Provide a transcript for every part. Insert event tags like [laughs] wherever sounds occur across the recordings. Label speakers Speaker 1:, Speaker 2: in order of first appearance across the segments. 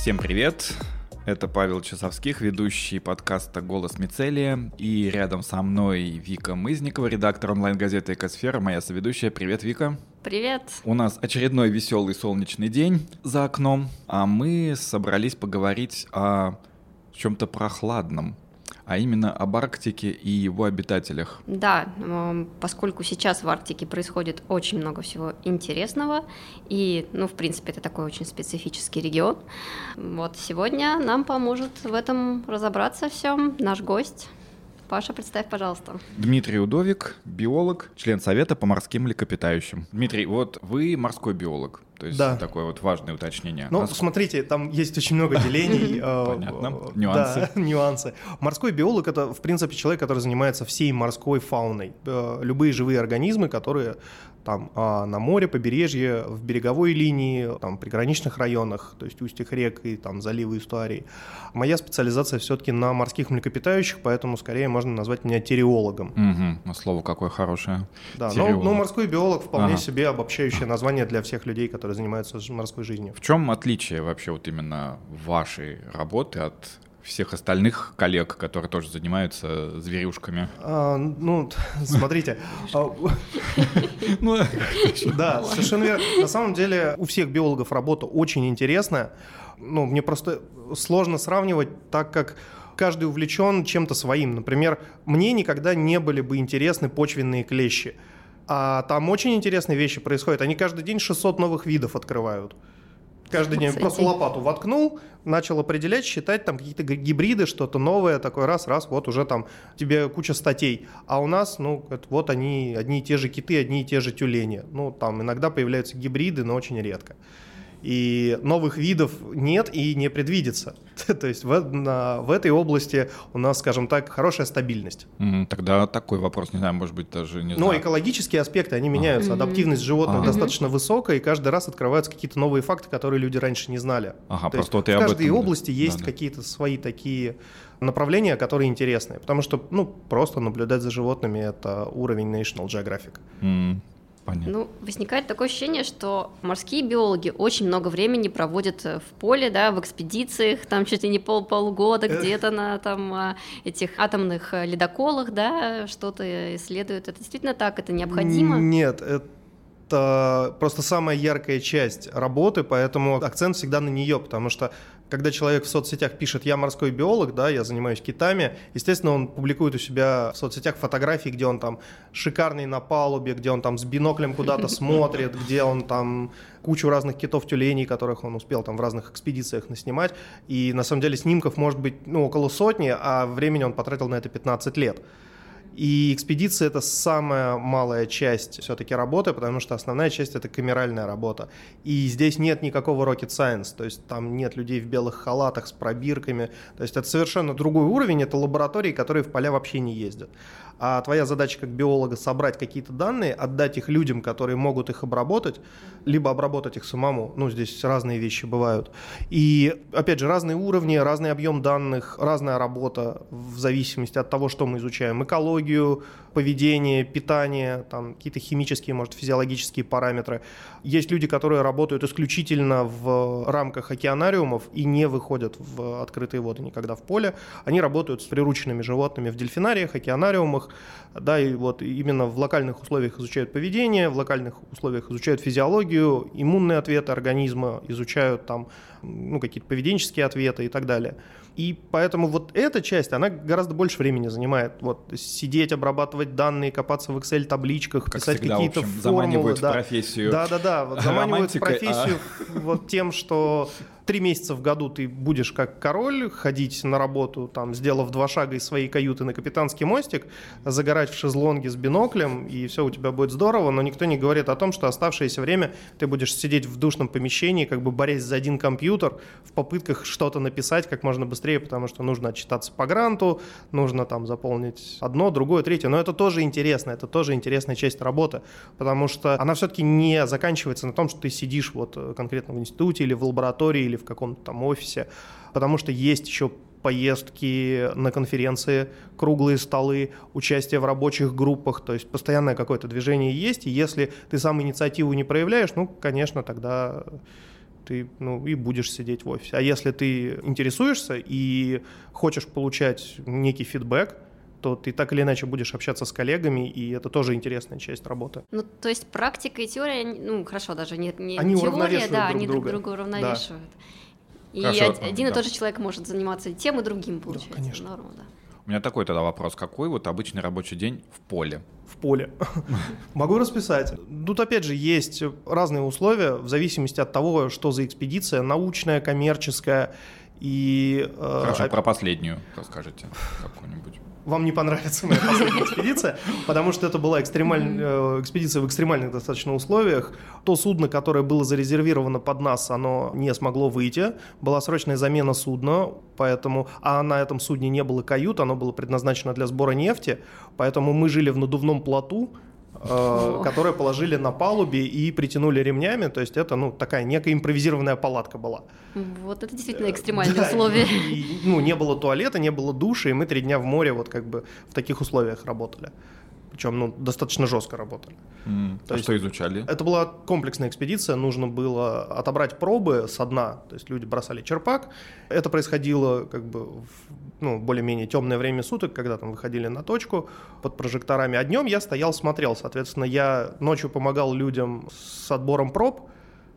Speaker 1: Всем привет! Это Павел Часовских, ведущий подкаста «Голос Мицелия». И рядом со мной Вика Мызникова, редактор онлайн-газеты «Экосфера», моя соведущая. Привет, Вика.
Speaker 2: Привет.
Speaker 1: У нас очередной веселый солнечный день за окном, а мы собрались поговорить о чем-то прохладном а именно об Арктике и его обитателях.
Speaker 2: Да, поскольку сейчас в Арктике происходит очень много всего интересного, и, ну, в принципе, это такой очень специфический регион. Вот сегодня нам поможет в этом разобраться всем наш гость. Паша, представь, пожалуйста.
Speaker 1: Дмитрий Удовик, биолог, член Совета по морским млекопитающим. Дмитрий, вот вы морской биолог. То есть да. такое вот важное уточнение.
Speaker 3: Ну, Нас... смотрите, там есть очень много делений. [laughs]
Speaker 1: Э, Понятно. Нюансы.
Speaker 3: Да, [laughs] нюансы. Морской биолог — это, в принципе, человек, который занимается всей морской фауной. Э, любые живые организмы, которые там а на море, побережье, в береговой линии, там приграничных районах, то есть устьях рек и там заливы истории. Моя специализация все-таки на морских млекопитающих, поэтому скорее можно назвать меня тереологом.
Speaker 1: Угу, ну, слово какое хорошее.
Speaker 3: Да, но, но морской биолог вполне ага. себе обобщающее название для всех людей, которые которые занимаются морской жизнью.
Speaker 1: В чем отличие вообще вот именно вашей работы от всех остальных коллег, которые тоже занимаются зверюшками?
Speaker 3: А, ну, смотрите. А, ну, да, совершенно верно. На самом деле у всех биологов работа очень интересная. Ну, мне просто сложно сравнивать, так как каждый увлечен чем-то своим. Например, мне никогда не были бы интересны почвенные клещи. А там очень интересные вещи происходят. Они каждый день 600 новых видов открывают. Каждый день просто лопату воткнул, начал определять, считать там какие-то гибриды, что-то новое, такой раз, раз, вот уже там тебе куча статей. А у нас, ну, вот они, одни и те же киты, одни и те же тюлени. Ну, там иногда появляются гибриды, но очень редко и новых видов нет и не предвидится. [laughs] То есть в, на, в этой области у нас, скажем так, хорошая стабильность.
Speaker 1: Mm, тогда такой вопрос, не знаю, может быть, даже не
Speaker 3: знаю. Но экологические аспекты, они меняются. Ага. Адаптивность животных ага. достаточно высокая, и каждый раз открываются какие-то новые факты, которые люди раньше не знали.
Speaker 1: Ага, То просто
Speaker 3: вот
Speaker 1: в
Speaker 3: каждой
Speaker 1: этом,
Speaker 3: области да. есть да, какие-то свои такие направления, которые интересные. Потому что, ну, просто наблюдать за животными — это уровень National Geographic.
Speaker 1: Mm. Понятно.
Speaker 2: Ну, возникает такое ощущение, что морские биологи очень много времени проводят э, в поле, да, в экспедициях, там чуть ли не пол полгода где-то на там а, этих атомных э, ледоколах, да, что-то исследуют. Это действительно так? Это необходимо?
Speaker 3: Нет, это просто самая яркая часть работы, поэтому акцент всегда на нее, потому что когда человек в соцсетях пишет «я морской биолог», да, я занимаюсь китами, естественно, он публикует у себя в соцсетях фотографии, где он там шикарный на палубе, где он там с биноклем куда-то [laughs] смотрит, где он там кучу разных китов, тюленей, которых он успел там в разных экспедициях наснимать. И на самом деле снимков может быть ну, около сотни, а времени он потратил на это 15 лет. И экспедиция это самая малая часть все-таки работы, потому что основная часть это камеральная работа. И здесь нет никакого rocket science, то есть там нет людей в белых халатах с пробирками. То есть это совершенно другой уровень, это лаборатории, которые в поля вообще не ездят а твоя задача как биолога собрать какие-то данные, отдать их людям, которые могут их обработать, либо обработать их самому. Ну, здесь разные вещи бывают. И, опять же, разные уровни, разный объем данных, разная работа в зависимости от того, что мы изучаем. Экологию, поведение, питание, там какие-то химические, может, физиологические параметры. Есть люди, которые работают исключительно в рамках океанариумов и не выходят в открытые воды никогда в поле. Они работают с прирученными животными в дельфинариях, океанариумах, да, и вот именно в локальных условиях изучают поведение, в локальных условиях изучают физиологию, иммунные ответы организма, изучают там ну, какие-то поведенческие ответы и так далее. И поэтому вот эта часть, она гораздо больше времени занимает. Вот сидеть, обрабатывать данные, копаться в Excel-табличках, как писать какие-то формулы.
Speaker 1: Заманивают да. профессию.
Speaker 3: Да-да-да, вот [laughs] заманивают в профессию а... [laughs] вот тем, что три месяца в году ты будешь как король ходить на работу, там, сделав два шага из своей каюты на капитанский мостик, загорать в шезлонге с биноклем, и все у тебя будет здорово, но никто не говорит о том, что оставшееся время ты будешь сидеть в душном помещении, как бы борясь за один компьютер, в попытках что-то написать как можно быстрее, потому что нужно отчитаться по гранту, нужно там заполнить одно, другое, третье. Но это тоже интересно, это тоже интересная часть работы, потому что она все-таки не заканчивается на том, что ты сидишь вот конкретно в институте или в лаборатории или в каком-то там офисе, потому что есть еще поездки на конференции, круглые столы, участие в рабочих группах, то есть постоянное какое-то движение есть, и если ты сам инициативу не проявляешь, ну, конечно, тогда ты ну, и будешь сидеть в офисе. А если ты интересуешься и хочешь получать некий фидбэк, то ты так или иначе будешь общаться с коллегами, и это тоже интересная часть работы.
Speaker 2: Ну, то есть практика и теория, ну, хорошо, даже не, не
Speaker 3: они
Speaker 2: теория, да,
Speaker 3: друг
Speaker 2: они
Speaker 3: друга.
Speaker 2: друг друга уравновешивают. Да. И
Speaker 1: Хорошо,
Speaker 2: один и
Speaker 1: да.
Speaker 2: тот же человек может заниматься и тем, и другим, получается.
Speaker 3: конечно.
Speaker 2: Норма, да.
Speaker 1: У меня такой тогда вопрос. Какой вот обычный рабочий день в поле?
Speaker 3: в поле. [laughs] Могу расписать. Тут опять же есть разные условия в зависимости от того, что за экспедиция, научная, коммерческая. И э,
Speaker 1: Хорошо,
Speaker 3: оп-
Speaker 1: про последнюю расскажите какую-нибудь.
Speaker 3: Вам не понравится моя последняя экспедиция, потому что это была экстремаль- э, экспедиция в экстремальных достаточно условиях. То судно, которое было зарезервировано под нас, оно не смогло выйти. Была срочная замена судна, поэтому, а на этом судне не было кают, оно было предназначено для сбора нефти, поэтому мы жили в надувном плоту, э,
Speaker 2: О.
Speaker 3: которое положили на палубе и притянули ремнями, то есть это ну такая некая импровизированная палатка была.
Speaker 2: Вот это действительно экстремальные
Speaker 3: Да,
Speaker 2: условия.
Speaker 3: И, и, ну, не было туалета, не было души, и мы три дня в море вот как бы в таких условиях работали. Причем, ну, достаточно жестко работали.
Speaker 1: М,
Speaker 3: То
Speaker 1: а
Speaker 3: есть-
Speaker 1: что изучали?
Speaker 3: Это была комплексная экспедиция, нужно было отобрать пробы со дна, то есть люди бросали черпак. Это происходило как бы в ну, более-менее темное время суток, когда там выходили на точку под прожекторами. А днем я стоял, смотрел, соответственно, я ночью помогал людям с отбором проб,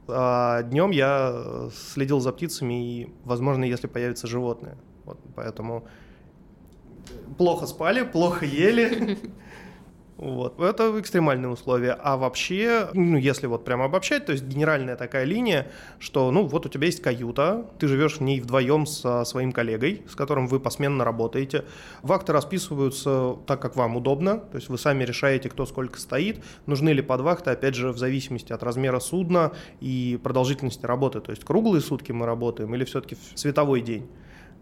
Speaker 3: а днем я следил за птицами и, возможно, если появятся животные. Вот, поэтому плохо спали, плохо ели. Вот. Это экстремальные условия. А вообще, ну, если вот прямо обобщать, то есть генеральная такая линия, что, ну, вот у тебя есть каюта, ты живешь в ней вдвоем со своим коллегой, с которым вы посменно работаете. Вахты расписываются так, как вам удобно, то есть вы сами решаете, кто сколько стоит, нужны ли подвахты, опять же, в зависимости от размера судна и продолжительности работы. То есть круглые сутки мы работаем или все-таки световой день.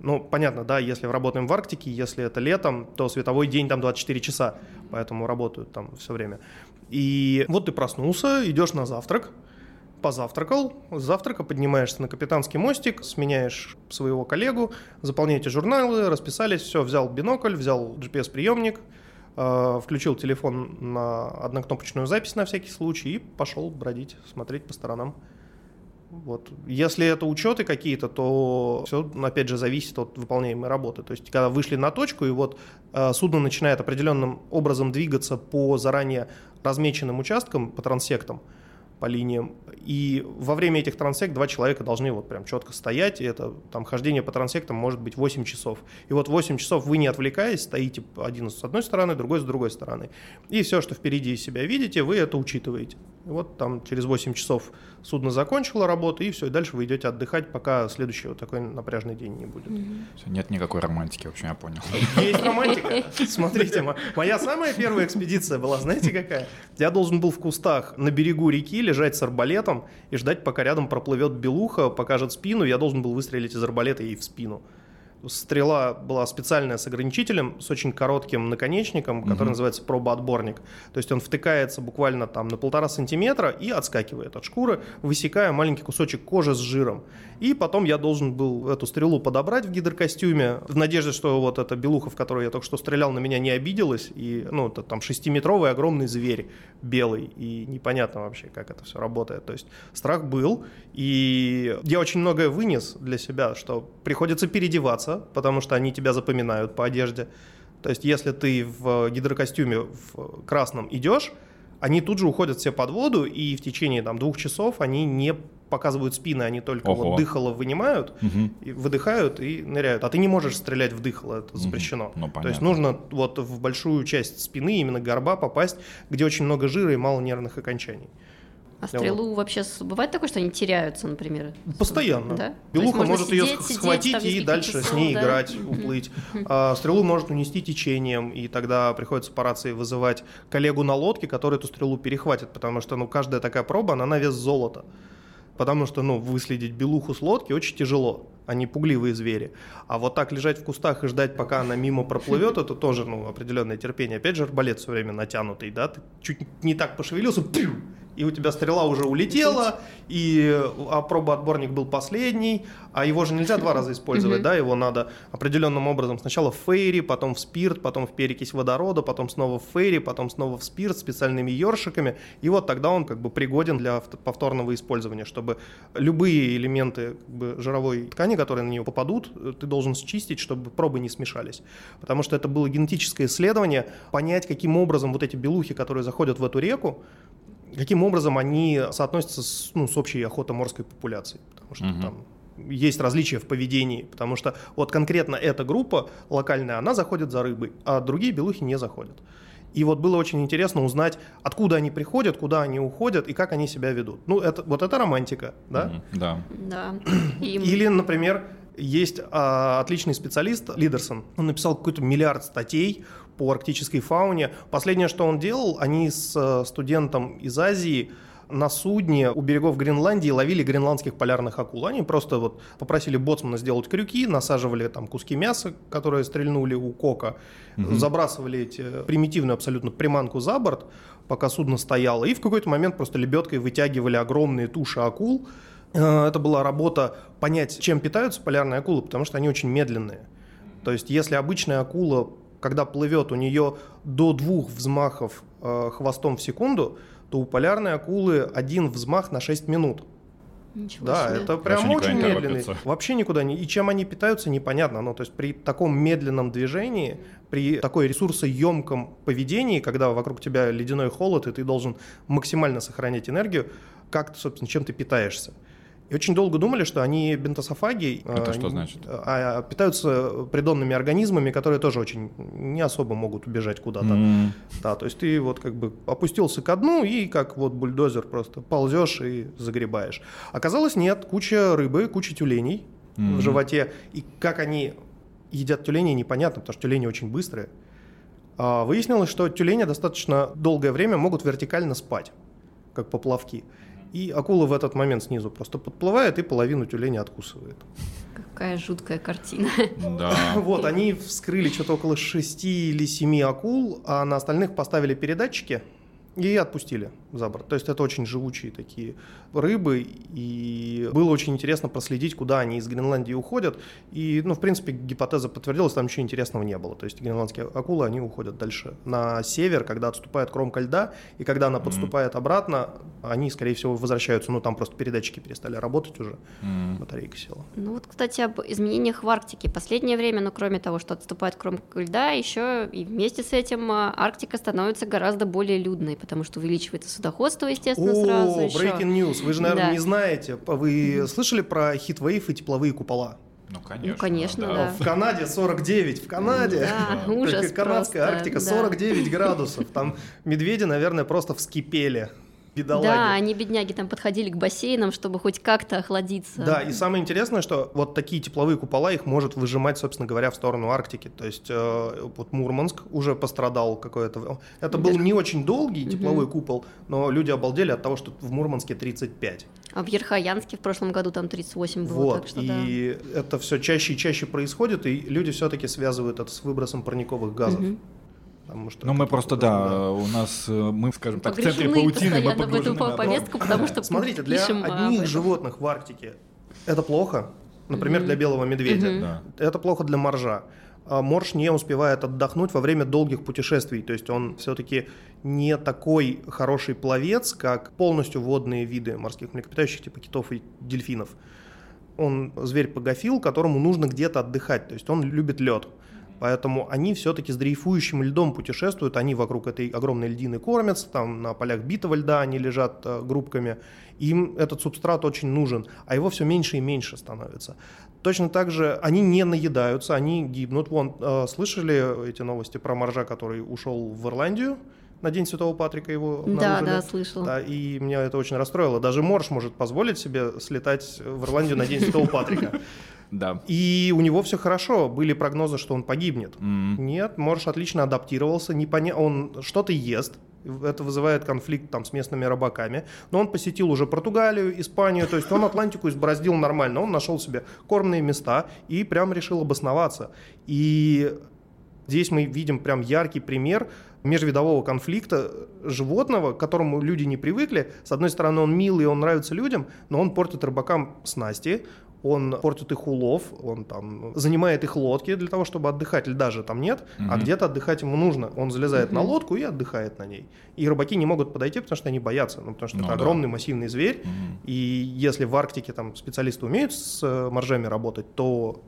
Speaker 3: Ну, понятно, да, если работаем в Арктике, если это летом, то световой день там 24 часа, поэтому работают там все время. И вот ты проснулся, идешь на завтрак, позавтракал, с завтрака поднимаешься на капитанский мостик, сменяешь своего коллегу, заполняете журналы, расписались, все, взял бинокль, взял GPS-приемник, э, включил телефон на однокнопочную запись на всякий случай и пошел бродить, смотреть по сторонам. Вот. Если это учеты какие-то, то все, опять же, зависит от выполняемой работы. То есть, когда вышли на точку, и вот э, судно начинает определенным образом двигаться по заранее размеченным участкам, по трансектам, по линиям, и во время этих трансект два человека должны вот прям четко стоять, и это там хождение по трансектам может быть 8 часов. И вот 8 часов вы не отвлекаясь, стоите один с одной стороны, другой с другой стороны. И все, что впереди себя видите, вы это учитываете. И вот там через 8 часов судно закончило работу, и все, и дальше вы идете отдыхать, пока следующий вот такой напряжный день не будет.
Speaker 1: Всё, Нет никакой романтики, в общем, я понял.
Speaker 3: Есть романтика. [laughs] Смотрите, мо- моя самая первая экспедиция была, знаете какая? Я должен был в кустах на берегу реки лежать с арбалетом и ждать, пока рядом проплывет белуха, покажет спину, я должен был выстрелить из арбалета ей в спину. Стрела была специальная с ограничителем, с очень коротким наконечником, который
Speaker 1: Мгм.
Speaker 3: называется пробоотборник. То есть он втыкается буквально там на полтора сантиметра и отскакивает от шкуры, высекая маленький кусочек кожи с жиром. И потом я должен был эту стрелу подобрать в гидрокостюме, в надежде, что вот эта белуха, в которую я только что стрелял, на меня не обиделась. И, ну, это там шестиметровый огромный зверь белый. И непонятно вообще, как это все работает. То есть страх был. И я очень многое вынес для себя, что приходится переодеваться, потому что они тебя запоминают по одежде. То есть если ты в гидрокостюме в красном идешь, они тут же уходят все под воду, и в течение там, двух часов они не показывают спины, они только
Speaker 1: Ого.
Speaker 3: вот дыхало вынимают,
Speaker 1: Мгм.
Speaker 3: и выдыхают и ныряют. А ты не можешь стрелять в дыхало, это запрещено.
Speaker 1: Ну,
Speaker 3: То есть нужно вот в большую часть спины, именно горба попасть, где очень много жира и мало нервных окончаний.
Speaker 2: А стрелу вообще с- бывает такое, что они теряются, например?
Speaker 3: Постоянно.
Speaker 2: Да?
Speaker 3: Белуха может ее
Speaker 2: сидеть, сидеть
Speaker 3: схватить и дальше с
Speaker 2: часов,
Speaker 3: ней
Speaker 2: да?
Speaker 3: играть, уплыть. А стрелу может унести течением, и тогда приходится по рации вызывать коллегу на лодке, который эту стрелу перехватит, потому что ну, каждая такая проба, она на вес золота. Потому что, ну, выследить белуху с лодки очень тяжело. Они пугливые звери. А вот так лежать в кустах и ждать, пока она мимо проплывет, это тоже, ну, определенное терпение. Опять же, арбалет все время натянутый, да? Ты чуть не так пошевелился, и у тебя стрела уже улетела, и а пробоотборник был последний, а его же нельзя два раза использовать, да, его надо определенным образом сначала в фейри, потом в спирт, потом в перекись водорода, потом снова в фейри, потом снова в спирт специальными ёршиками, и вот тогда он как бы пригоден для повторного использования, чтобы любые элементы как бы, жировой ткани, которые на нее попадут, ты должен счистить, чтобы пробы не смешались. Потому что это было генетическое исследование, понять, каким образом вот эти белухи, которые заходят в эту реку, каким образом они соотносятся с, ну, с общей охотоморской популяцией. Потому что угу. там есть различия в поведении, потому что вот конкретно эта группа локальная, она заходит за рыбой, а другие белухи не заходят. И вот было очень интересно узнать, откуда они приходят, куда они уходят и как они себя ведут. Ну, это, вот это романтика, да?
Speaker 1: Mm-hmm, да.
Speaker 2: Да.
Speaker 3: Или, например, есть а, отличный специалист Лидерсон. Он написал какой-то миллиард статей по арктической фауне. Последнее, что он делал, они с э, студентом из Азии на судне у берегов Гренландии ловили гренландских полярных акул. Они просто вот попросили боцмана сделать крюки, насаживали там куски мяса, которые стрельнули у кока, угу. забрасывали эти примитивную абсолютно приманку за борт, пока судно стояло, и в какой-то момент просто лебедкой вытягивали огромные туши акул. Э, это была работа понять, чем питаются полярные акулы, потому что они очень медленные. То есть, если обычная акула когда плывет у нее до двух взмахов э, хвостом в секунду, то у полярной акулы один взмах на 6 минут.
Speaker 2: Ничего
Speaker 3: да,
Speaker 2: себе.
Speaker 3: это прям
Speaker 1: Вообще
Speaker 3: очень медленный. Вообще никуда не. И чем они питаются, непонятно. Ну, то есть при таком медленном движении, при такой ресурсоемком поведении, когда вокруг тебя ледяной холод, и ты должен максимально сохранять энергию, как, собственно, чем ты питаешься. И очень долго думали, что они бентософаги.
Speaker 1: Это
Speaker 3: а,
Speaker 1: что значит?
Speaker 3: а, питаются придонными организмами, которые тоже очень не особо могут убежать куда-то.
Speaker 1: М,
Speaker 3: Да, то есть ты вот как бы опустился ко дну и как вот бульдозер просто ползешь и загребаешь. Оказалось, нет, куча рыбы, куча тюленей
Speaker 1: Мгм.
Speaker 3: в животе. И как они едят тюленей, непонятно, потому что тюлени очень быстрые. А выяснилось, что тюлени достаточно долгое время могут вертикально спать, как поплавки. И акула в этот момент снизу просто подплывает и половину тюленя откусывает.
Speaker 2: Какая жуткая картина.
Speaker 1: Да. [laughs]
Speaker 3: Вот, они вскрыли что-то около 6 или 7 акул, а на остальных поставили передатчики и отпустили за борт. То есть это очень живучие такие рыбы, и было очень интересно проследить, куда они из Гренландии уходят. И, ну, в принципе, гипотеза подтвердилась, там ничего интересного не было. То есть гренландские акулы, они уходят дальше на север, когда отступает кромка льда, и когда она подступает обратно, они, скорее всего, возвращаются. Ну, там просто передатчики перестали работать уже,
Speaker 1: М.
Speaker 3: батарейка села.
Speaker 2: Ну вот, кстати, об изменениях в Арктике. Последнее время, ну кроме того, что отступает кромка льда, еще и вместе с этим а, Арктика становится гораздо более людной, потому что увеличивается судоходство, естественно, сразу.
Speaker 3: О,
Speaker 2: ещё.
Speaker 3: breaking news. Вы же, наверное,
Speaker 2: Да.
Speaker 3: не знаете. Вы слышали про хитвейв и тепловые купола?
Speaker 1: Ну, конечно.
Speaker 2: конечно, да.
Speaker 3: В Канаде 49, в Канаде.
Speaker 2: Да,
Speaker 1: Да.
Speaker 2: ужас
Speaker 3: канадская
Speaker 2: просто,
Speaker 3: Арктика
Speaker 2: да.
Speaker 3: 49 градусов. Там медведи, наверное, просто вскипели. Бедолаги.
Speaker 2: Да, они, бедняги, там подходили к бассейнам, чтобы хоть как-то охладиться.
Speaker 3: Да, и самое интересное, что вот такие тепловые купола их может выжимать, собственно говоря, в сторону Арктики. То есть э, вот Мурманск уже пострадал какое-то... Это был не очень долгий тепловой купол, но люди обалдели от того, что в Мурманске 35.
Speaker 2: А в Ерхоянске в прошлом году там 38 было,
Speaker 3: Вот,
Speaker 2: так что да.
Speaker 3: и это все чаще и чаще происходит, и люди все-таки связывают это с выбросом парниковых газов.
Speaker 2: Мгм.
Speaker 3: Потому что
Speaker 1: Ну, мы просто, да, у нас, э, мы, скажем так, в центре
Speaker 2: Погружены
Speaker 1: паутины, мы
Speaker 2: постоянно в эту
Speaker 1: погружены,
Speaker 2: повестку, потому что
Speaker 3: Смотрите, для одних животных в Арктике это плохо, например, для белого медведя. Это плохо для моржа. А Морж не успевает отдохнуть во время долгих путешествий, то есть он все-таки не такой хороший пловец, как полностью водные виды морских млекопитающих, типа китов и дельфинов. Он зверь-пагофил, которому нужно где-то отдыхать, то есть он любит лед. Поэтому они все-таки с дрейфующим льдом путешествуют, они вокруг этой огромной льдины кормятся, там на полях битого льда они лежат э, группками. Им этот субстрат очень нужен, а его все меньше и меньше становится. Точно так же они не наедаются, они гибнут. Вон, э, слышали эти новости про моржа, который ушел в Ирландию? На День Святого Патрика его
Speaker 2: Да,
Speaker 3: обнаружили?
Speaker 2: да, слышал.
Speaker 3: Да, и меня это очень расстроило. Даже морж может позволить себе слетать в Ирландию на День Святого Патрика.
Speaker 1: Да.
Speaker 3: И у него все хорошо. Были прогнозы, что он погибнет.
Speaker 1: М.
Speaker 3: Нет, Морж отлично адаптировался, не поня... он что-то ест, это вызывает конфликт там с местными рыбаками, но он посетил уже Португалию, Испанию, то есть он Атлантику избороздил нормально, он нашел себе кормные места и прям решил обосноваться. И здесь мы видим прям яркий пример межвидового конфликта животного, к которому люди не привыкли. С одной стороны, он милый, он нравится людям, но он портит рыбакам снасти, он портит их улов, он там занимает их лодки для того, чтобы отдыхать, льда же там нет, угу. а где-то отдыхать ему нужно. Он залезает угу. на лодку и отдыхает на ней. И рыбаки не могут подойти, потому что они боятся, ну, потому что ну, это да. огромный массивный зверь, угу. и если в Арктике там специалисты умеют с э, моржами работать, то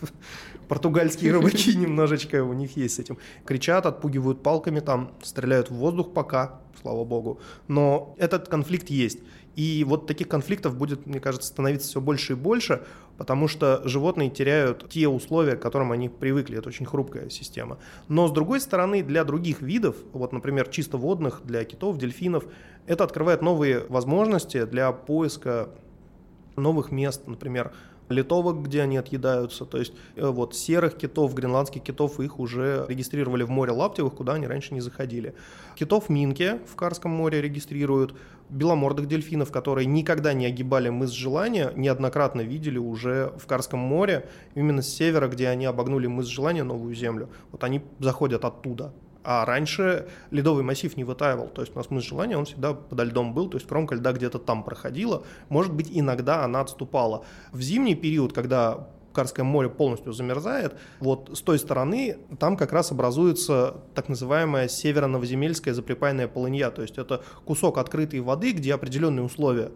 Speaker 3: [laughs] португальские рыбаки [laughs] немножечко у них есть с этим. Кричат, отпугивают палками, там стреляют в воздух пока, слава богу. Но этот конфликт есть. И вот таких конфликтов будет, мне кажется, становиться все больше и больше, потому что животные теряют те условия, к которым они привыкли. Это очень хрупкая система. Но с другой стороны, для других видов, вот, например, чисто водных, для китов, дельфинов, это открывает новые возможности для поиска новых мест, например, литовок, где они отъедаются. То есть э, вот серых китов, гренландских китов, их уже регистрировали в море Лаптевых, куда они раньше не заходили. Китов Минке в Карском море регистрируют. Беломордых дельфинов, которые никогда не огибали мыс Желания, неоднократно видели уже в Карском море, именно с севера, где они обогнули мыс Желания, Новую Землю. Вот они заходят оттуда. А раньше ледовый массив не вытаивал. То есть у нас мыс желания, он всегда подо льдом был, то есть кромка льда где-то там проходила. Может быть, иногда она отступала. В зимний период, когда Карское море полностью замерзает, вот с той стороны там как раз образуется так называемая северо-новоземельская запрепайная полынья, то есть это кусок открытой воды, где определенные условия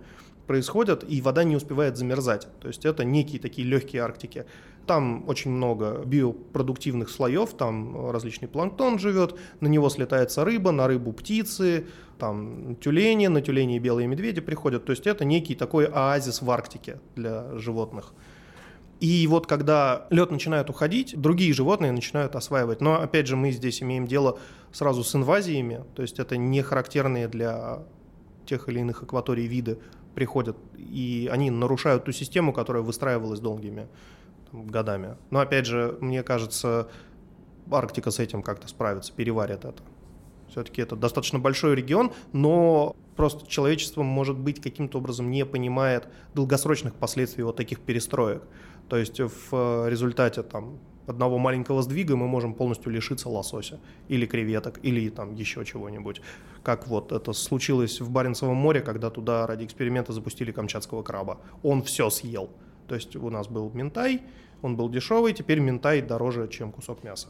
Speaker 3: происходят, и вода не успевает замерзать. То есть это некие такие легкие Арктики. Там очень много биопродуктивных слоев, там различный планктон живет, на него слетается рыба, на рыбу птицы, там тюлени, на тюлени белые медведи приходят. То есть это некий такой оазис в Арктике для животных. И вот когда лед начинает уходить, другие животные начинают осваивать. Но опять же мы здесь имеем дело сразу с инвазиями, то есть это не характерные для тех или иных акваторий виды приходят, и они нарушают ту систему, которая выстраивалась долгими там, годами. Но опять же, мне кажется, Арктика с этим как-то справится, переварит это. Все-таки это достаточно большой регион, но просто человечество, может быть, каким-то образом не понимает долгосрочных последствий вот таких перестроек. То есть в результате там, одного маленького сдвига мы можем полностью лишиться лосося или креветок, или там еще чего-нибудь. Как вот это случилось в Баренцевом море, когда туда ради эксперимента запустили камчатского краба. Он все съел. То есть у нас был ментай, он был дешевый, теперь ментай дороже, чем кусок мяса,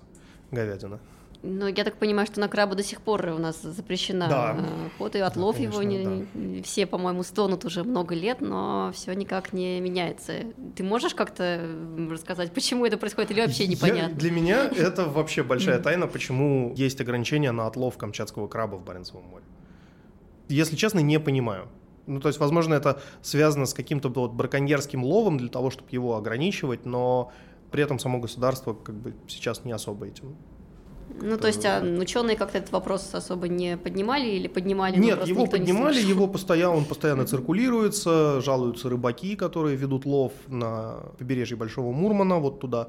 Speaker 3: говядина.
Speaker 2: Ну, я так понимаю, что на краба до сих пор у нас запрещена
Speaker 3: да.
Speaker 2: охота и отлов да, конечно, его. Не, да. Все, по-моему, стонут уже много лет, но все никак не меняется. Ты можешь как-то рассказать, почему это происходит, или вообще непонятно?
Speaker 3: Я, для меня [laughs] это вообще большая тайна, почему есть ограничения на отлов камчатского краба в Баренцевом море. Если честно, не понимаю. Ну, то есть, возможно, это связано с каким-то вот браконьерским ловом для того, чтобы его ограничивать, но при этом само государство как бы сейчас не особо этим
Speaker 2: ну, то есть, а ученые как-то этот вопрос особо не поднимали или поднимали?
Speaker 3: Нет, его поднимали, его постоянно, он постоянно циркулируется, жалуются рыбаки, которые ведут лов на побережье Большого Мурмана, вот туда,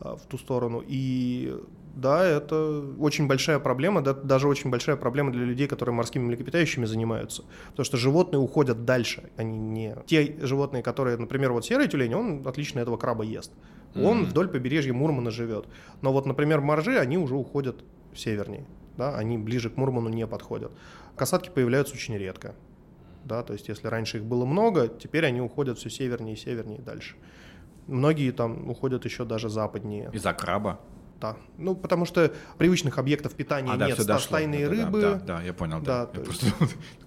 Speaker 3: а, в ту сторону. И да, это очень большая проблема, да, даже очень большая проблема для людей, которые морскими млекопитающими занимаются. Потому что животные уходят дальше, они не... Те животные, которые, например, вот серый тюлень, он отлично этого краба ест. Он mm-hmm. вдоль побережья Мурмана живет. Но вот, например, моржи, они уже уходят севернее. Да, они ближе к Мурману не подходят. Касатки появляются очень редко. Да, то есть, если раньше их было много, теперь они уходят все севернее и севернее дальше. Многие там уходят еще даже западнее.
Speaker 1: Из-за краба?
Speaker 3: Да. Ну, потому что привычных объектов питания а, нет. Да, стайные рыбы.
Speaker 1: Да, да, да, я понял, да. да я просто... [laughs]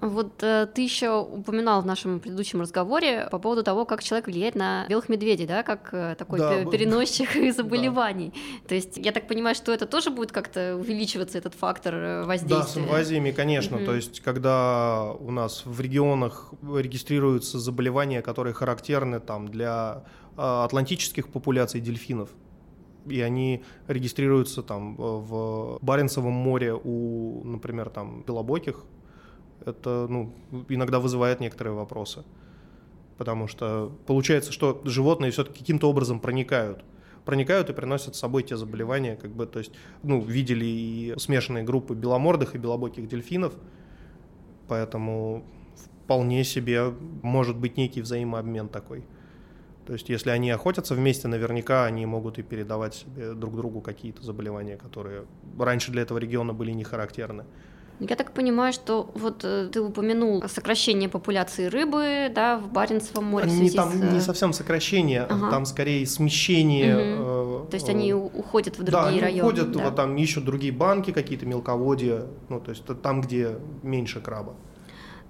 Speaker 2: Вот э, ты еще упоминал в нашем предыдущем разговоре по поводу того, как человек влияет на белых медведей, да, как э, такой да, переносчик [laughs] заболеваний. Да. То есть я так понимаю, что это тоже будет как-то увеличиваться этот фактор э, воздействия.
Speaker 3: Да, с инвазиями, конечно. Mm-hmm. То есть когда у нас в регионах регистрируются заболевания, которые характерны там для э, атлантических популяций дельфинов, и они регистрируются там в Баренцевом море у, например, там белобоких это ну, иногда вызывает некоторые вопросы. Потому что получается, что животные все-таки каким-то образом проникают. Проникают и приносят с собой те заболевания, как бы, то есть, ну, видели и смешанные группы беломордых и белобоких дельфинов, поэтому вполне себе может быть некий взаимообмен такой. То есть, если они охотятся вместе, наверняка они могут и передавать себе друг другу какие-то заболевания, которые раньше для этого региона были не характерны.
Speaker 2: Я так понимаю, что вот э, ты упомянул сокращение популяции рыбы, да, в Баренцевом море.
Speaker 3: Не, там с... не совсем сокращение, ага. там скорее смещение.
Speaker 2: Угу. Э, то есть они уходят в другие да, они районы.
Speaker 3: Уходят, да, там ищут другие банки, какие-то мелководья, ну то есть там, где меньше краба.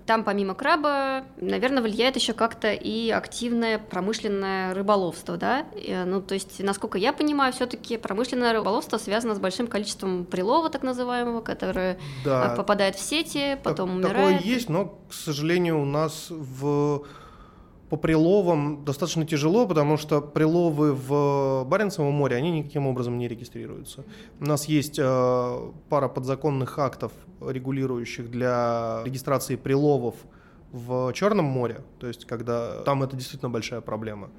Speaker 2: Там помимо краба, наверное, влияет еще как-то и активное промышленное рыболовство, да? Ну, то есть, насколько я понимаю, все-таки промышленное рыболовство связано с большим количеством прилова, так называемого, которое да. попадает в сети, потом так, умирает.
Speaker 3: Такое есть, но, к сожалению, у нас в по приловам достаточно тяжело, потому что приловы в Баренцевом море, они никаким образом не регистрируются. У нас есть э, пара подзаконных актов, регулирующих для регистрации приловов в Черном море, то есть когда там это действительно большая проблема.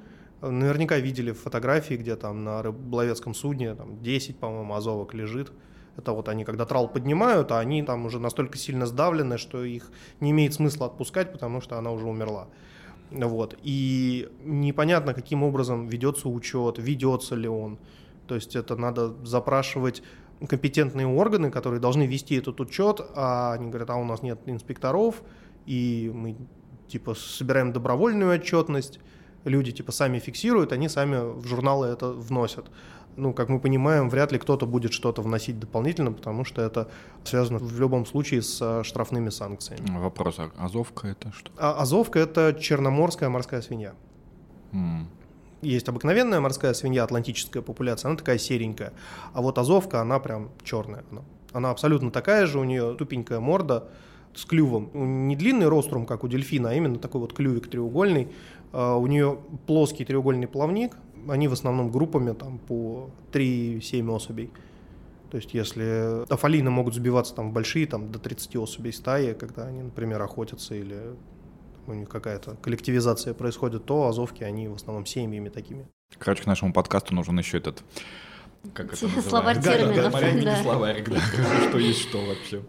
Speaker 3: Наверняка видели фотографии, где там на рыболовецком судне там 10, по-моему, азовок лежит. Это вот они, когда трал поднимают, а они там уже настолько сильно сдавлены, что их не имеет смысла отпускать, потому что она уже умерла. Вот. И непонятно, каким образом ведется учет, ведется ли он. То есть это надо запрашивать компетентные органы, которые должны вести этот учет, а они говорят, а у нас нет инспекторов, и мы типа собираем добровольную отчетность, люди типа сами фиксируют, они сами в журналы это вносят ну, как мы понимаем, вряд ли кто-то будет что-то вносить дополнительно, потому что это связано в любом случае с э, штрафными санкциями.
Speaker 1: Вопрос, а Азовка это что?
Speaker 3: А Азовка это черноморская морская свинья. Mm. Есть обыкновенная морская свинья, атлантическая популяция, она такая серенькая. А вот Азовка, она прям черная. Она, она абсолютно такая же, у нее тупенькая морда с клювом. Не длинный рострум, как у дельфина, а именно такой вот клювик треугольный. А, у нее плоский треугольный плавник, они в основном группами там по 3-7 особей. То есть если афалины могут сбиваться там в большие, там до 30 особей стаи, когда они, например, охотятся или у них какая-то коллективизация происходит, то азовки, они в основном семьями такими.
Speaker 1: Короче, к нашему подкасту нужен еще этот
Speaker 2: как это Словарь терминов.
Speaker 1: Да, словарик, да. Что есть что вообще.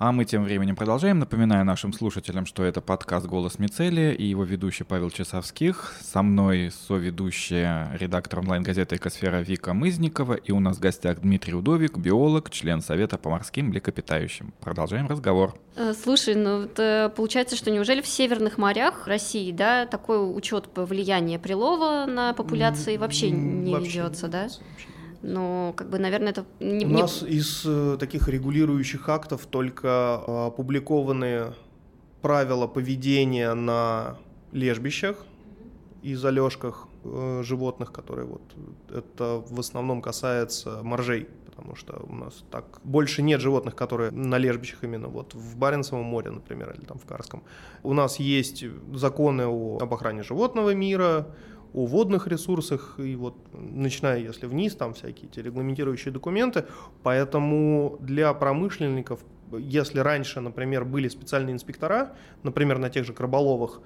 Speaker 1: А мы тем временем продолжаем. Напоминаю нашим слушателям, что это подкаст «Голос Мицелия» и его ведущий Павел Часовских. Со мной соведущая редактор онлайн-газеты «Экосфера» Вика Мызникова. И у нас в гостях Дмитрий Удовик, биолог, член Совета по морским млекопитающим. Продолжаем разговор.
Speaker 2: Э, слушай, ну это получается, что неужели в северных морях России да, такой учет влияния прилова на популяции вообще не вообще ведется, да? Вообще но, как бы, наверное, это
Speaker 3: не... У нас из э, таких регулирующих актов только э, опубликованы правила поведения на лежбищах и залежках э, животных, которые вот это в основном касается моржей, потому что у нас так больше нет животных, которые на лежбищах именно вот в Баренцевом море, например, или там в Карском. У нас есть законы о, об охране животного мира, о водных ресурсах, и вот начиная, если вниз, там всякие эти регламентирующие документы, поэтому для промышленников, если раньше, например, были специальные инспектора, например, на тех же краболовах,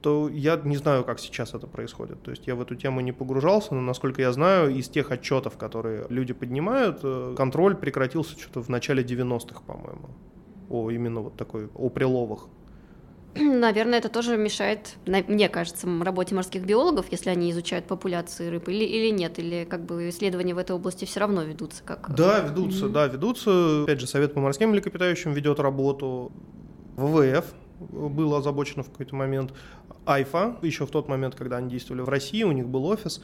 Speaker 3: то я не знаю, как сейчас это происходит. То есть я в эту тему не погружался, но, насколько я знаю, из тех отчетов, которые люди поднимают, э, контроль прекратился что-то в начале 90-х, по-моему, о именно вот такой, о приловах. [clears throat]
Speaker 2: Наверное, это тоже мешает, мне кажется, работе морских биологов, если они изучают популяции рыб, или, или нет, или как бы исследования в этой области все равно ведутся как...
Speaker 3: Да, ведутся, mm-hmm. да, ведутся. Опять же, Совет по морским млекопитающим ведет работу. ВВФ был озабочен в какой-то момент. Айфа, еще в тот момент, когда они действовали в России, у них был офис,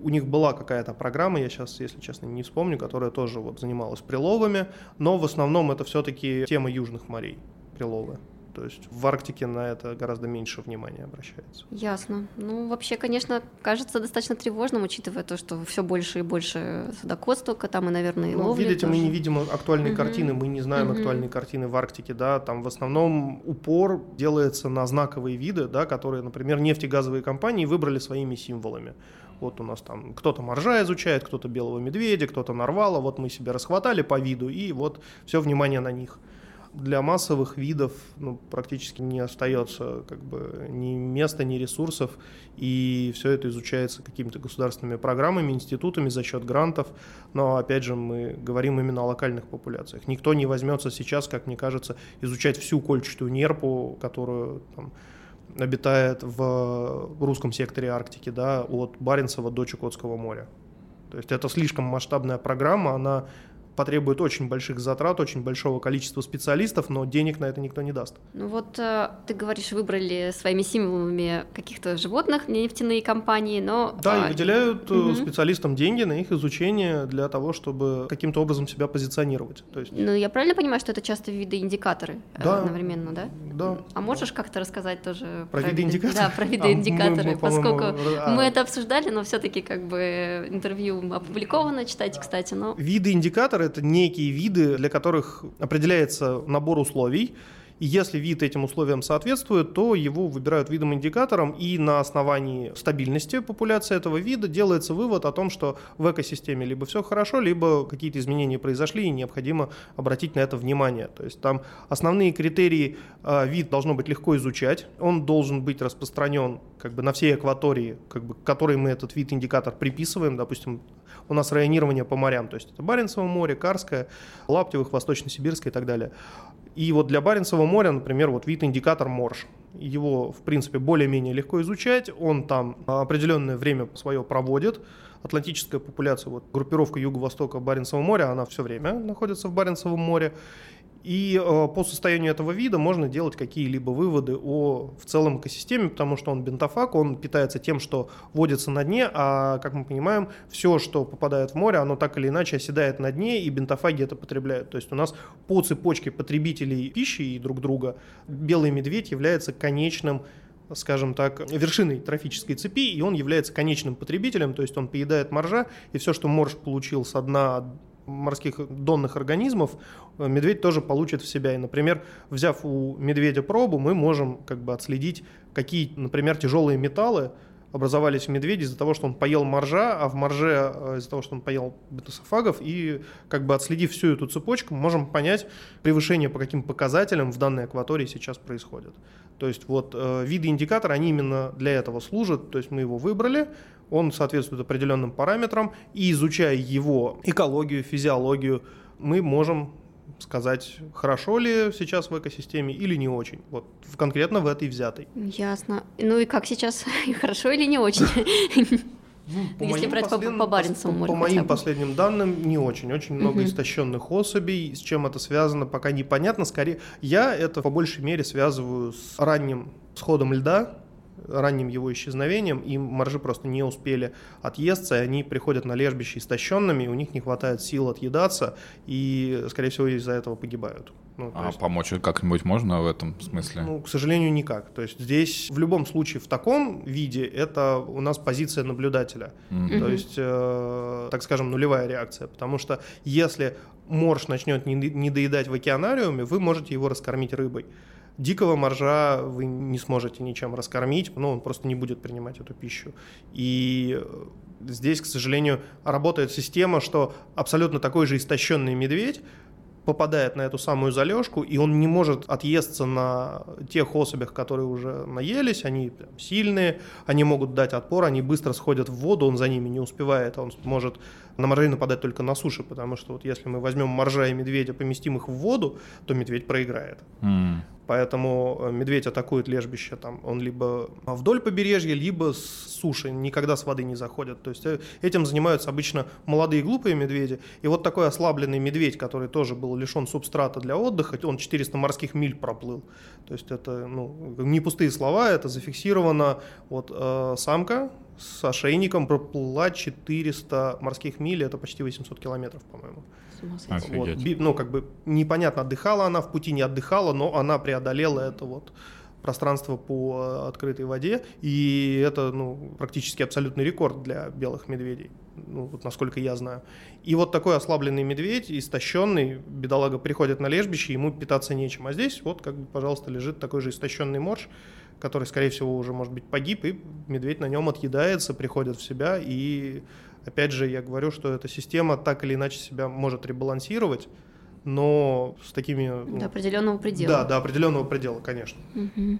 Speaker 3: у них была какая-то программа, я сейчас, если честно, не вспомню, которая тоже вот занималась приловами, но в основном это все-таки тема южных морей, приловы. То есть в Арктике на это гораздо меньше внимания обращается.
Speaker 2: Ясно. Ну, вообще, конечно, кажется достаточно тревожным, учитывая то, что все больше и больше судоходства, там и, наверное, и ну, ловли
Speaker 3: Видите,
Speaker 2: тоже.
Speaker 3: мы не видим актуальные угу. картины, мы не знаем угу. актуальные картины в Арктике, да, там в основном упор делается на знаковые виды, да, которые, например, нефтегазовые компании выбрали своими символами. Вот у нас там кто-то моржа изучает, кто-то белого медведя, кто-то нарвала, вот мы себе расхватали по виду, и вот все внимание на них для массовых видов ну, практически не остается как бы ни места, ни ресурсов, и все это изучается какими-то государственными программами, институтами за счет грантов, но опять же мы говорим именно о локальных популяциях. Никто не возьмется сейчас, как мне кажется, изучать всю кольчатую нерпу, которую там, обитает в русском секторе Арктики, да, от Баренцева до Чукотского моря. То есть это слишком масштабная программа, она потребует очень больших затрат, очень большого количества специалистов, но денег на это никто не даст.
Speaker 2: Ну вот э, ты говоришь, выбрали своими символами каких-то животных нефтяные компании, но...
Speaker 3: Да, и выделяют угу. специалистам деньги на их изучение для того, чтобы каким-то образом себя позиционировать. То есть...
Speaker 2: Ну я правильно понимаю, что это часто виды индикаторы
Speaker 3: э, да.
Speaker 2: одновременно, да?
Speaker 3: Да.
Speaker 2: А можешь как-то рассказать тоже
Speaker 3: про, про виды индикаторы?
Speaker 2: Да, про виды а, индикаторы, мы, мы, поскольку а... мы это обсуждали, но все-таки как бы интервью опубликовано, читайте, кстати, но...
Speaker 3: Виды индикаторы это некие виды, для которых определяется набор условий, и если вид этим условиям соответствует, то его выбирают видом индикатором, и на основании стабильности популяции этого вида делается вывод о том, что в экосистеме либо все хорошо, либо какие-то изменения произошли, и необходимо обратить на это внимание. То есть там основные критерии э, вид должно быть легко изучать, он должен быть распространен как бы на всей акватории, как бы, к которой мы этот вид индикатор приписываем, допустим, у нас районирование по морям, то есть это Баренцево море, Карское, Лаптевых, Восточно-Сибирское и так далее. И вот для Баренцева моря, например, вот вид индикатор морж. Его, в принципе, более-менее легко изучать. Он там определенное время свое проводит. Атлантическая популяция, вот группировка юго-востока Баренцева моря, она все время находится в Баренцевом море. И э, по состоянию этого вида можно делать какие-либо выводы о в целом экосистеме, потому что он бентофаг, он питается тем, что водится на дне, а, как мы понимаем, все, что попадает в море, оно так или иначе оседает на дне, и бентофаги это потребляют. То есть у нас по цепочке потребителей пищи и друг друга белый медведь является конечным скажем так, вершиной трофической цепи, и он является конечным потребителем, то есть он поедает моржа, и все, что морж получил со дна морских донных организмов э, медведь тоже получит в себя. И, например, взяв у медведя пробу, мы можем как бы отследить, какие, например, тяжелые металлы образовались в медведе из-за того, что он поел моржа, а в морже э, из-за того, что он поел бетасофагов, и как бы отследив всю эту цепочку, мы можем понять превышение по каким показателям в данной акватории сейчас происходит. То есть вот э, виды индикатора, они именно для этого служат, то есть мы его выбрали, он соответствует определенным параметрам, и изучая его экологию, физиологию, мы можем сказать, хорошо ли сейчас в экосистеме или не очень. Вот конкретно в этой взятой.
Speaker 2: Ясно. Ну и как сейчас? [laughs] Хорошо или не очень? [laughs] Ну, по Если брать по, по Баренцеву
Speaker 3: морю. По моим последним данным, не очень. Очень много угу. истощенных особей. С чем это связано, пока непонятно. Скорее, я это по большей мере связываю с ранним сходом льда ранним его исчезновением, и моржи просто не успели отъесться, и они приходят на лежбище истощенными, у них не хватает сил отъедаться, и, скорее всего, из-за этого погибают.
Speaker 1: Ну, а есть, помочь как-нибудь можно в этом смысле?
Speaker 3: Ну, к сожалению, никак. То есть здесь в любом случае в таком виде это у нас позиция наблюдателя. Mm-hmm. То есть, э, так скажем, нулевая реакция. Потому что если морж начнет не, не доедать в океанариуме, вы можете его раскормить рыбой. Дикого моржа вы не сможете ничем раскормить, ну, он просто не будет принимать эту пищу. И здесь, к сожалению, работает система, что абсолютно такой же истощенный медведь попадает на эту самую залежку, и он не может отъесться на тех особях, которые уже наелись, они сильные, они могут дать отпор, они быстро сходят в воду, он за ними не успевает, он может на моржей нападать только на суше, потому что вот если мы возьмем моржа и медведя, поместим их в воду, то медведь проиграет. Mm. Поэтому э, медведь атакует лежбище, там, он либо вдоль побережья, либо с суши, никогда с воды не заходят. То есть э, этим занимаются обычно молодые глупые медведи. И вот такой ослабленный медведь, который тоже был лишен субстрата для отдыха, он 400 морских миль проплыл. То есть это ну, не пустые слова, это зафиксировано. Вот э, самка с ошейником проплыла 400 морских миль, это почти 800 километров, по-моему. Вот, ну, как бы непонятно, отдыхала она в пути, не отдыхала, но она преодолела это вот пространство по э, открытой воде, и это ну, практически абсолютный рекорд для белых медведей, ну, вот насколько я знаю. И вот такой ослабленный медведь, истощенный, бедолага приходит на лежбище, ему питаться нечем. А здесь вот, как бы, пожалуйста, лежит такой же истощенный морж, который, скорее всего, уже, может быть, погиб, и медведь на нем отъедается, приходит в себя, и Опять же, я говорю, что эта система так или иначе себя может ребалансировать, но с такими...
Speaker 2: Ну, до определенного предела.
Speaker 3: Да, до определенного предела, конечно.
Speaker 2: Угу.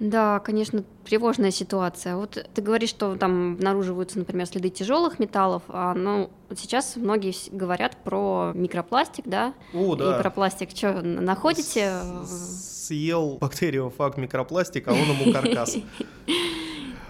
Speaker 2: Да, конечно, тревожная ситуация. Вот ты говоришь, что там обнаруживаются, например, следы тяжелых металлов, а ну сейчас многие говорят про микропластик, да?
Speaker 3: О, да.
Speaker 2: И про пластик что находите?
Speaker 3: съел бактериофаг микропластик, а он ему каркас. [laughs]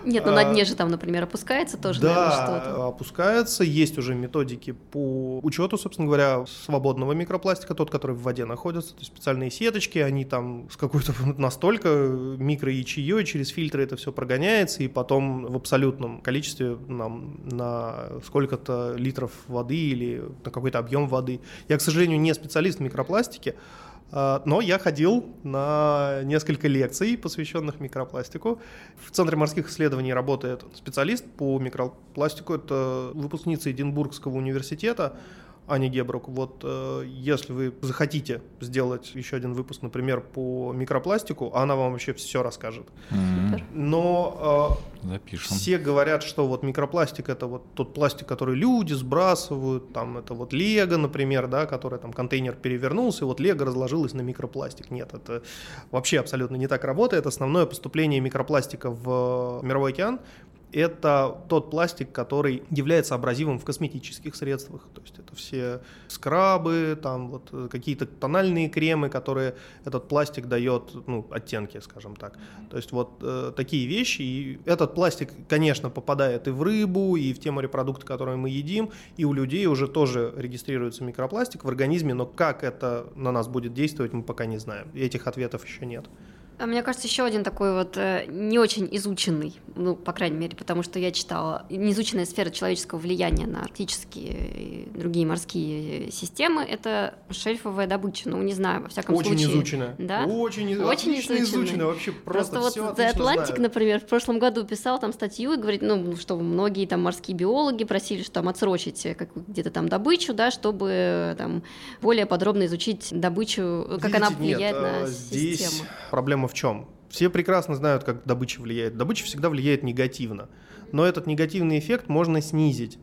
Speaker 2: Нет, но ну на дне же там, например, опускается тоже,
Speaker 3: да, что-то. опускается. Есть уже методики по учету, собственно говоря, свободного микропластика, тот, который в воде находится. То есть специальные сеточки, они там с какой-то [laughs] настолько микро-ячеей через фильтры это все прогоняется, и потом в абсолютном количестве нам на сколько-то литров воды или на какой-то объем воды. Я, к сожалению, не специалист в микропластике, а, но я ходил на несколько лекций, посвященных микропластику. В Центре морских исследований работает специалист по микропластику. Это выпускница Эдинбургского университета. Аня Гебрук. Вот э, если вы захотите сделать еще один выпуск, например, по микропластику, она вам вообще все расскажет.
Speaker 2: Mm-hmm.
Speaker 3: Но э, Запишем. все говорят, что вот микропластик это вот тот пластик, который люди сбрасывают, там это вот Лего, например, да, который там контейнер перевернулся, и вот Лего разложилось на микропластик. Нет, это вообще абсолютно не так работает. Основное поступление микропластика в мировой океан это тот пластик, который является абразивом в косметических средствах. То есть это все скрабы, там вот э, какие-то тональные кремы, которые этот пластик дает, ну, оттенки, скажем так. То есть вот э, такие вещи. И этот пластик, конечно, попадает и в рыбу, и в те морепродукты, которые мы едим, и у людей уже тоже регистрируется микропластик в организме, но как это на нас будет действовать, мы пока не знаем. И этих ответов еще нет.
Speaker 2: А мне кажется, еще один такой вот э, не очень изученный, ну, по крайней мере, потому что я читала, неизученная сфера человеческого влияния на арктические и другие морские системы, это шельфовая добыча. Ну, не знаю, во всяком
Speaker 3: очень
Speaker 2: случае.
Speaker 3: Изученная.
Speaker 2: Да?
Speaker 3: Очень, очень изученная. изученная. Вообще просто, просто
Speaker 2: вот The Atlantic, например, в прошлом году писал там статью и говорит, ну, что многие там морские биологи просили, что там отсрочить э, где-то там добычу, да, чтобы э, там более подробно изучить добычу, как Видите, она влияет нет, на а
Speaker 3: здесь
Speaker 2: систему.
Speaker 3: Проблема проблема в чем? Все прекрасно знают, как добыча влияет. Добыча всегда влияет негативно. Но этот негативный эффект можно снизить.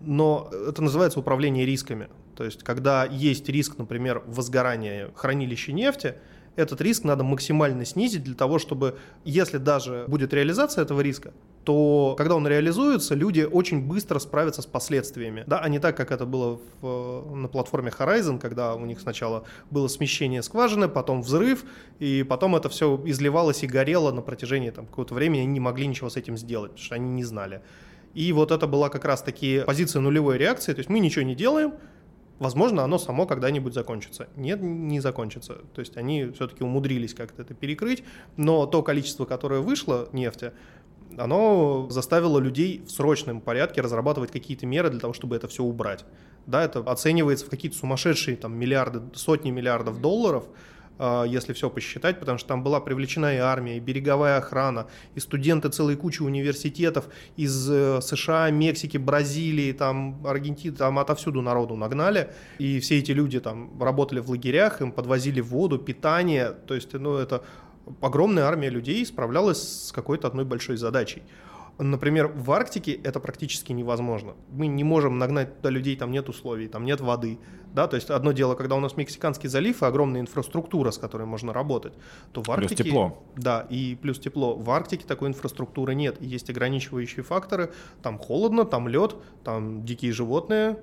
Speaker 3: Но это называется управление рисками. То есть, когда есть риск, например, возгорания хранилища нефти, этот риск надо максимально снизить для того, чтобы, если даже будет реализация этого риска, то когда он реализуется, люди очень быстро справятся с последствиями. Да, а не так, как это было в, на платформе Horizon, когда у них сначала было смещение скважины, потом взрыв, и потом это все изливалось и горело на протяжении там, какого-то времени, они не могли ничего с этим сделать, потому что они не знали. И вот это была как раз-таки позиция нулевой реакции, то есть мы ничего не делаем, возможно, оно само когда-нибудь закончится. Нет, не закончится. То есть они все-таки умудрились как-то это перекрыть, но то количество, которое вышло нефти, оно заставило людей в срочном порядке разрабатывать какие-то меры для того, чтобы это все убрать. Да, это оценивается в какие-то сумасшедшие там, миллиарды, сотни миллиардов долларов, а, если все посчитать, потому что там была привлечена и армия, и береговая охрана, и студенты целой кучи университетов из э, США, Мексики, Бразилии, там, Аргентины, там отовсюду народу нагнали, и все эти люди там работали в лагерях, им подвозили воду, питание, то есть, ну, это огромная армия людей справлялась с какой-то одной большой задачей. Например, в Арктике это практически невозможно. Мы не можем нагнать туда людей, там нет условий, там нет воды. Да? То есть одно дело, когда у нас Мексиканский залив и огромная инфраструктура, с которой можно работать, то в Арктике...
Speaker 1: Плюс тепло.
Speaker 3: Да, и плюс тепло. В Арктике такой инфраструктуры нет. есть ограничивающие факторы. Там холодно, там лед, там дикие животные,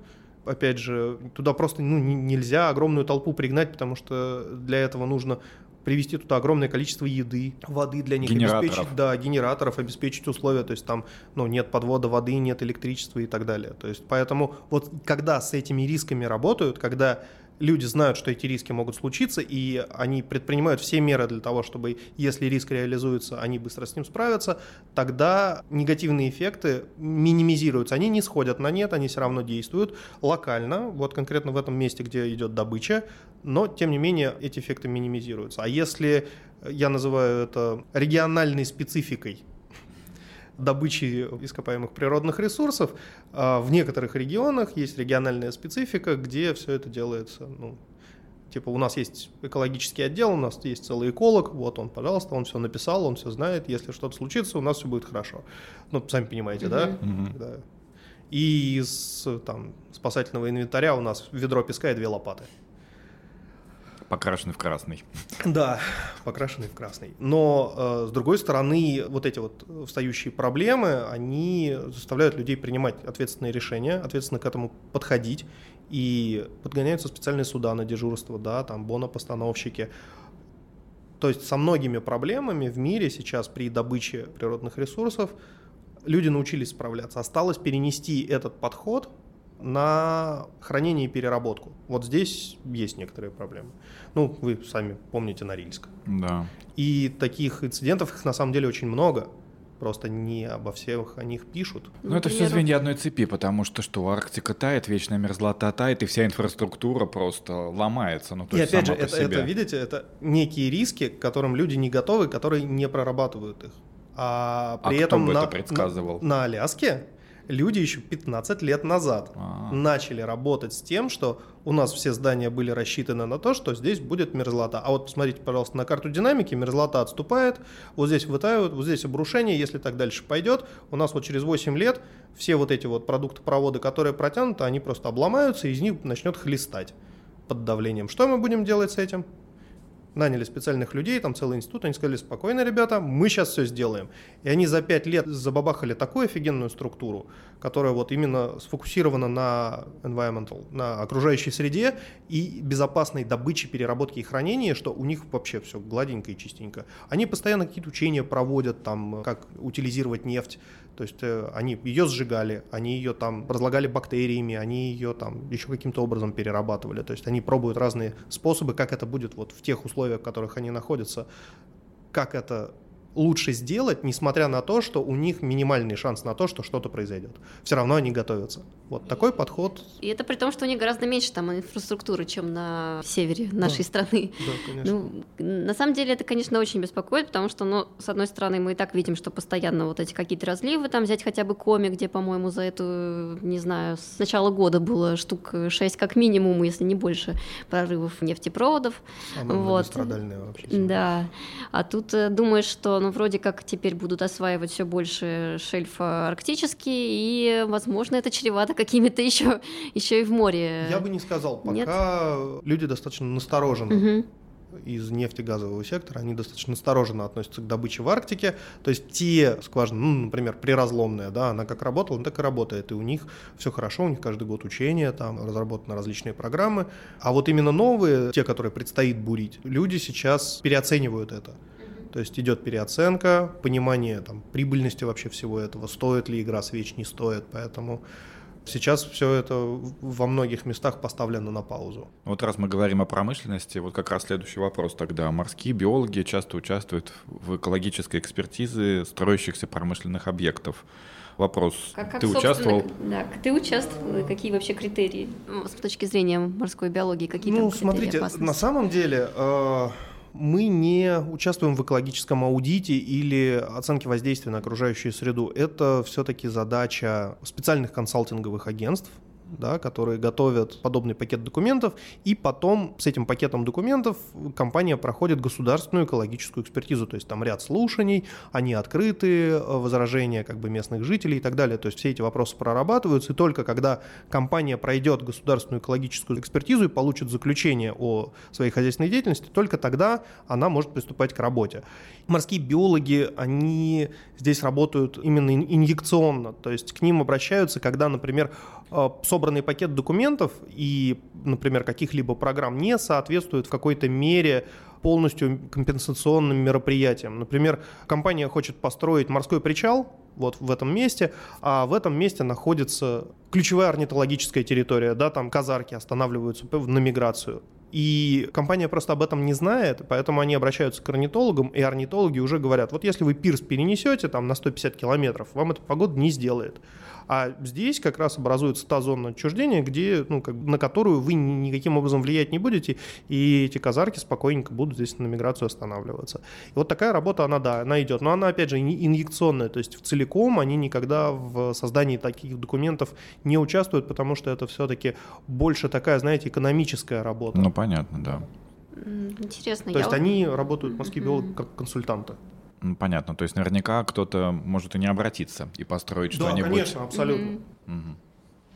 Speaker 3: опять же, туда просто ну, нельзя огромную толпу пригнать, потому что для этого нужно привезти туда огромное количество еды, воды для них, обеспечить, да, генераторов, обеспечить условия, то есть там, ну, нет подвода воды, нет электричества и так далее. То есть поэтому вот когда с этими рисками работают, когда люди знают, что эти риски могут случиться, и они предпринимают все меры для того, чтобы, если риск реализуется, они быстро с ним справятся, тогда негативные эффекты минимизируются. Они не сходят на нет, они все равно действуют локально, вот конкретно в этом месте, где идет добыча, но, тем не менее, эти эффекты минимизируются. А если я называю это региональной спецификой, добычи ископаемых природных ресурсов. А в некоторых регионах есть региональная специфика, где все это делается ну, Типа у нас есть экологический отдел, у нас есть целый эколог, вот он, пожалуйста, он все написал, он все знает, если что-то случится, у нас все будет хорошо. Ну, сами понимаете, да?
Speaker 1: Mm-hmm.
Speaker 3: да? И из там, спасательного инвентаря у нас ведро песка и две лопаты.
Speaker 1: Покрашенный в красный.
Speaker 3: Да, покрашенный в красный. Но, э, с другой стороны, вот эти вот встающие проблемы, они заставляют людей принимать ответственные решения, ответственно к этому подходить. И подгоняются специальные суда на дежурство, да, там бонопостановщики. То есть со многими проблемами в мире сейчас при добыче природных ресурсов люди научились справляться. Осталось перенести этот подход на хранение и переработку. Вот здесь есть некоторые проблемы. Ну, вы сами помните Норильск.
Speaker 1: Да.
Speaker 3: И таких инцидентов их на самом деле очень много. Просто не обо всех о них пишут.
Speaker 1: Ну, это все звенья одной цепи, потому что что, Арктика тает, вечная мерзлота тает, и вся инфраструктура просто ломается. Ну, то
Speaker 3: и
Speaker 1: есть
Speaker 3: опять же, это,
Speaker 1: себе.
Speaker 3: это, видите, это некие риски, к которым люди не готовы, которые не прорабатывают их. А
Speaker 1: А
Speaker 3: при
Speaker 1: кто
Speaker 3: этом
Speaker 1: бы
Speaker 3: на,
Speaker 1: это предсказывал?
Speaker 3: на, на Аляске люди еще 15 лет назад
Speaker 1: А.
Speaker 3: начали работать с тем, что у нас все здания были рассчитаны на то, что здесь будет мерзлота. А вот посмотрите, пожалуйста, на карту динамики, мерзлота отступает, вот здесь вытаивают, вот здесь обрушение, если так дальше пойдет, у нас вот через 8 лет все вот эти вот продукты-проводы, которые протянуты, они просто обломаются, и из них начнет хлестать под давлением. Что мы будем делать с этим? Наняли специальных людей, там целый институт, они сказали, спокойно, ребята, мы сейчас все сделаем. И они за пять лет забабахали такую офигенную структуру, которая вот именно сфокусирована на environmental, на окружающей среде и безопасной добыче, переработке и хранении, что у них вообще все гладенько и чистенько. Они постоянно какие-то учения проводят, там, как утилизировать нефть, то есть э, они ее сжигали, они ее там разлагали бактериями, они ее там еще каким-то образом перерабатывали. То есть они пробуют разные способы, как это будет вот в тех условиях, в которых они находятся, как это лучше сделать, несмотря на то, что у них минимальный шанс на то, что что-то произойдет. Все равно они готовятся. Вот такой подход.
Speaker 2: И это при том, что у них гораздо меньше там инфраструктуры, чем на севере нашей
Speaker 3: Да.
Speaker 2: страны.
Speaker 3: Да, конечно.
Speaker 2: Ну, на самом деле это, конечно, очень беспокоит, потому что, ну, с одной стороны, мы и так видим, что постоянно вот эти какие-то разливы, там взять хотя бы Коми, где, по-моему, за эту, не знаю, с начала года было штук 6 как минимум, если не больше, прорывов нефтепроводов.
Speaker 3: Самое
Speaker 2: вот.
Speaker 3: вообще.
Speaker 2: Да. А тут э, думаешь, что, ну, вроде как теперь будут осваивать все больше шельф арктический, и, возможно, это чревато какими-то еще, [laughs] еще и в море.
Speaker 3: Я бы не сказал, пока
Speaker 2: Нет?
Speaker 3: люди достаточно насторожены.
Speaker 2: Мгм.
Speaker 3: из нефтегазового сектора, они достаточно осторожно относятся к добыче в Арктике. То есть те скважины, ну, например, приразломная, да, она как работала, она так и работает. И у них все хорошо, у них каждый год учения, там разработаны различные программы. А вот именно новые, те, которые предстоит бурить, люди сейчас переоценивают это. То есть идет переоценка, понимание там, прибыльности вообще всего этого, стоит ли игра свеч, не стоит. Поэтому сейчас все это во многих местах поставлено на паузу.
Speaker 1: Вот раз мы говорим о промышленности, вот как раз следующий вопрос тогда. Морские биологи часто участвуют в экологической экспертизе строящихся промышленных объектов. Вопрос,
Speaker 2: Как, как,
Speaker 1: ты участвовал?
Speaker 2: Да, ты участвовал, какие вообще критерии ну, с точки зрения морской биологии, какие
Speaker 3: ну,
Speaker 2: там критерии
Speaker 3: смотрите,
Speaker 2: опасности?
Speaker 3: на самом деле э, мы не участвуем в экологическом аудите или оценке воздействия на окружающую среду. Это все-таки задача специальных консалтинговых агентств, да, которые готовят подобный пакет документов, и потом с этим пакетом документов компания проходит государственную экологическую экспертизу, то есть там ряд слушаний, они открыты, э, возражения как бы местных жителей и так далее, то есть все эти вопросы прорабатываются, и только когда компания пройдет государственную экологическую экспертизу и получит заключение о своей хозяйственной деятельности, только тогда она может приступать к работе. Морские биологи, они здесь работают именно ин- инъекционно, то есть к ним обращаются, когда, например, собранный пакет документов и, например, каких-либо программ не соответствуют в какой-то мере полностью компенсационным мероприятиям. Например, компания хочет построить морской причал вот в этом месте, а в этом месте находится ключевая орнитологическая территория, да, там казарки останавливаются на миграцию. И компания просто об этом не знает, поэтому они обращаются к орнитологам, и орнитологи уже говорят, вот если вы пирс перенесете там на 150 километров, вам эта погода не сделает. А здесь как раз образуется та зона отчуждения, где, ну, как, бы на которую вы ни- никаким образом влиять не будете, и эти казарки спокойненько будут здесь на миграцию останавливаться. И вот такая работа, она, да, она идет. Но она, опять же, инъекционная, то есть в целиком они никогда в создании таких документов не участвуют, потому что это все-таки больше такая, знаете, экономическая работа.
Speaker 1: Ну, понятно, да.
Speaker 2: Интересно.
Speaker 3: то
Speaker 2: я
Speaker 3: есть
Speaker 2: вот-
Speaker 3: они работают, морские биологи, как консультанты.
Speaker 1: Ну, Понятно. То есть наверняка кто-то может и не обратиться и построить
Speaker 3: Да,
Speaker 1: что-нибудь.
Speaker 3: конечно, абсолютно.
Speaker 2: Мгм.
Speaker 1: Мгм.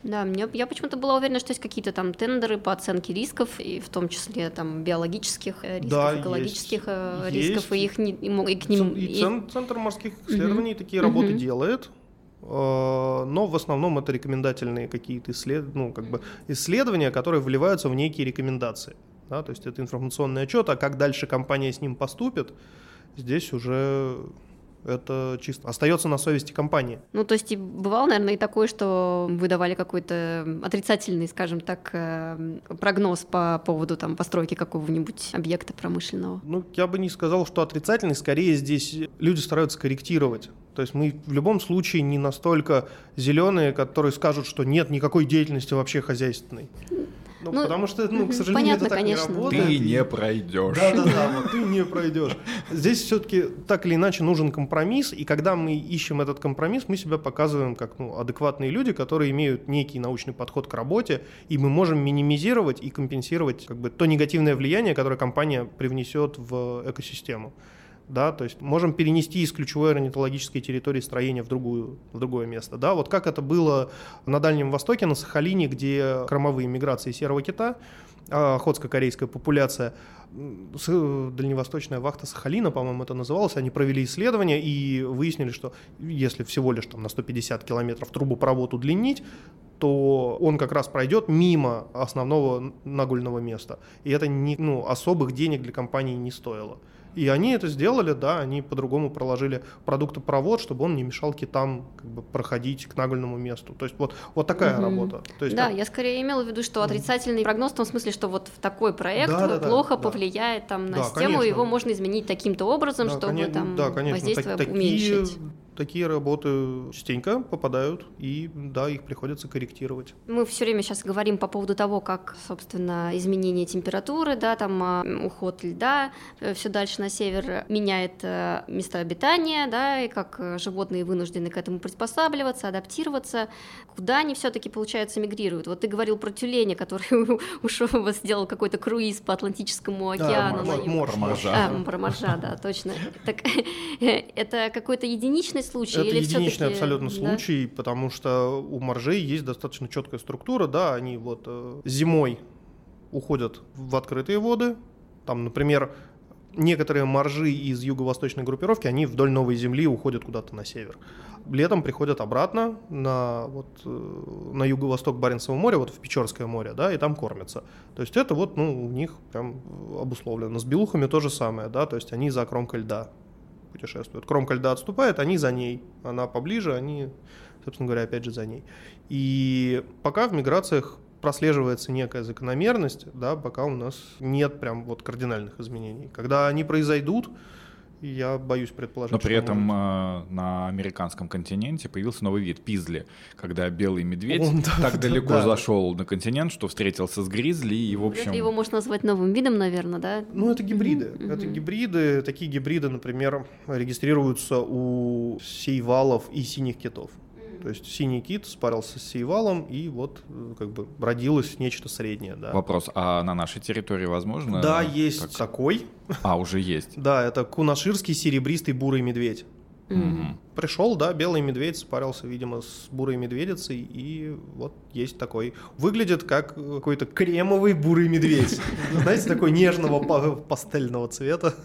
Speaker 2: Да, мне, я почему-то была уверена, что есть какие-то там тендеры по оценке рисков, и в том числе там биологических э, рисков,
Speaker 3: Да,
Speaker 2: экологических э,
Speaker 3: есть.
Speaker 2: рисков, и их не, и, и к ним...
Speaker 3: И
Speaker 2: и-
Speaker 3: цен- Центр морских исследований такие работы
Speaker 2: Мгм.
Speaker 3: делает, э, но в основном это рекомендательные какие-то исслед... ну, как бы исследования, которые вливаются в некие рекомендации. Да? То есть это информационный отчет, а как дальше компания с ним поступит, здесь уже это чисто остается на совести компании.
Speaker 2: Ну, то есть бывало, наверное, и такое, что вы давали какой-то отрицательный, скажем так, э, прогноз по поводу там постройки какого-нибудь объекта промышленного.
Speaker 3: Ну, я бы не сказал, что отрицательный, скорее здесь люди стараются корректировать. То есть мы в любом случае не настолько зеленые, которые скажут, что нет никакой деятельности вообще хозяйственной. Ну, ну, потому что, ну, к сожалению,
Speaker 2: понятно,
Speaker 3: это так
Speaker 2: конечно.
Speaker 3: не работает.
Speaker 1: Ты не пройдешь.
Speaker 3: Да, да, да, вот ты не пройдешь. Здесь все-таки так или иначе нужен компромисс, и когда мы ищем этот компромисс, мы себя показываем как ну, адекватные люди, которые имеют некий научный подход к работе, и мы можем минимизировать и компенсировать как бы, то негативное влияние, которое компания привнесет в экосистему да, то есть можем перенести из ключевой орнитологической территории строения в, другую, в другое место, да, вот как это было на Дальнем Востоке, на Сахалине, где кормовые миграции серого кита, а, охотско-корейская популяция, дальневосточная вахта Сахалина, по-моему, это называлось, они провели исследование и выяснили, что если всего лишь там, на 150 километров трубопровод удлинить, то он как раз пройдет мимо основного нагульного места. И это не, ну, особых денег для компании не стоило. И они это сделали, да, они по-другому проложили продуктопровод, чтобы он не мешал китам как бы, проходить к нагольному месту. То есть вот, вот такая угу. работа. То есть,
Speaker 2: да,
Speaker 3: так...
Speaker 2: я скорее имела в виду, что отрицательный прогноз в том смысле, что вот в такой проект да, да, плохо да, повлияет там, на да, систему, конечно. его можно изменить таким-то образом, да, чтобы конечно, там да, конечно. воздействие так, уменьшить.
Speaker 3: Такие работы частенько попадают, и да, их приходится корректировать.
Speaker 2: Мы все время сейчас говорим по поводу того, как, собственно, изменение температуры, да, там а, уход льда э, все дальше на север меняет э, место обитания, да, и как э, животные вынуждены к этому приспосабливаться, адаптироваться. Куда они все-таки, получается, мигрируют? Вот ты говорил про тюленя, который [laughs] ушел, сделал какой-то круиз по Атлантическому океану.
Speaker 3: Да, мор, моржа.
Speaker 2: А, про моржа, да, точно. Так [laughs] это какой-то единичный единичный случай?
Speaker 3: Это или единичный абсолютно да? случай, потому что у моржей есть достаточно четкая структура, да, они вот э, зимой уходят в открытые воды, там, например, некоторые моржи из юго-восточной группировки, они вдоль Новой Земли уходят куда-то на север. Летом приходят обратно на, вот, э, на юго-восток Баренцева моря, вот в Печорское море, да, и там кормятся. То есть это вот, ну, у них прям обусловлено. С белухами то же самое, да, то есть они за кромкой льда путешествуют. Кромка льда отступает, они за ней. Она поближе, они, собственно говоря, опять же за ней. И пока в миграциях прослеживается некая закономерность, да, пока у нас нет прям вот кардинальных изменений. Когда они произойдут, я боюсь предположить.
Speaker 1: Но при этом э, на американском континенте появился новый вид пизли, когда белый медведь Он, да, так да, далеко да. зашел на континент, что встретился с гризли и в общем.
Speaker 2: Его можно назвать новым видом, наверное, да?
Speaker 3: Ну это гибриды, mm-hmm. это гибриды. Такие гибриды, например, регистрируются у сейвалов и синих китов. То есть синий кит спарился с сейвалом, и вот э, как бы родилось нечто среднее. Да.
Speaker 1: Вопрос, а на нашей территории возможно?
Speaker 3: Да, есть как... такой. [laughs]
Speaker 1: А, уже есть.
Speaker 3: Да, это кунаширский серебристый бурый медведь.
Speaker 1: Mm-hmm.
Speaker 3: Пришел, да, белый медведь спарился, видимо, с бурой медведицей, и вот есть такой. Выглядит как какой-то кремовый бурый медведь. [laughs] Знаете, такой нежного пастельного цвета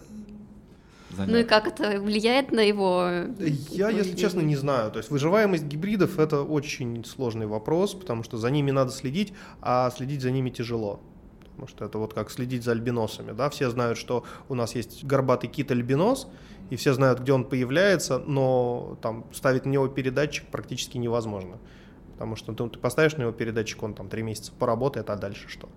Speaker 2: занять. Ну и как это влияет на его...
Speaker 3: Я, если честно, не знаю. То есть выживаемость гибридов – это очень сложный вопрос, потому что за ними надо следить, а следить за ними тяжело. Потому что это вот как следить за альбиносами. Да? Все знают, что у нас есть горбатый кит-альбинос, и все знают, где он появляется, но там ставить на него передатчик практически невозможно. Потому что ну, ты поставишь на него передатчик, он там три месяца поработает, а дальше что?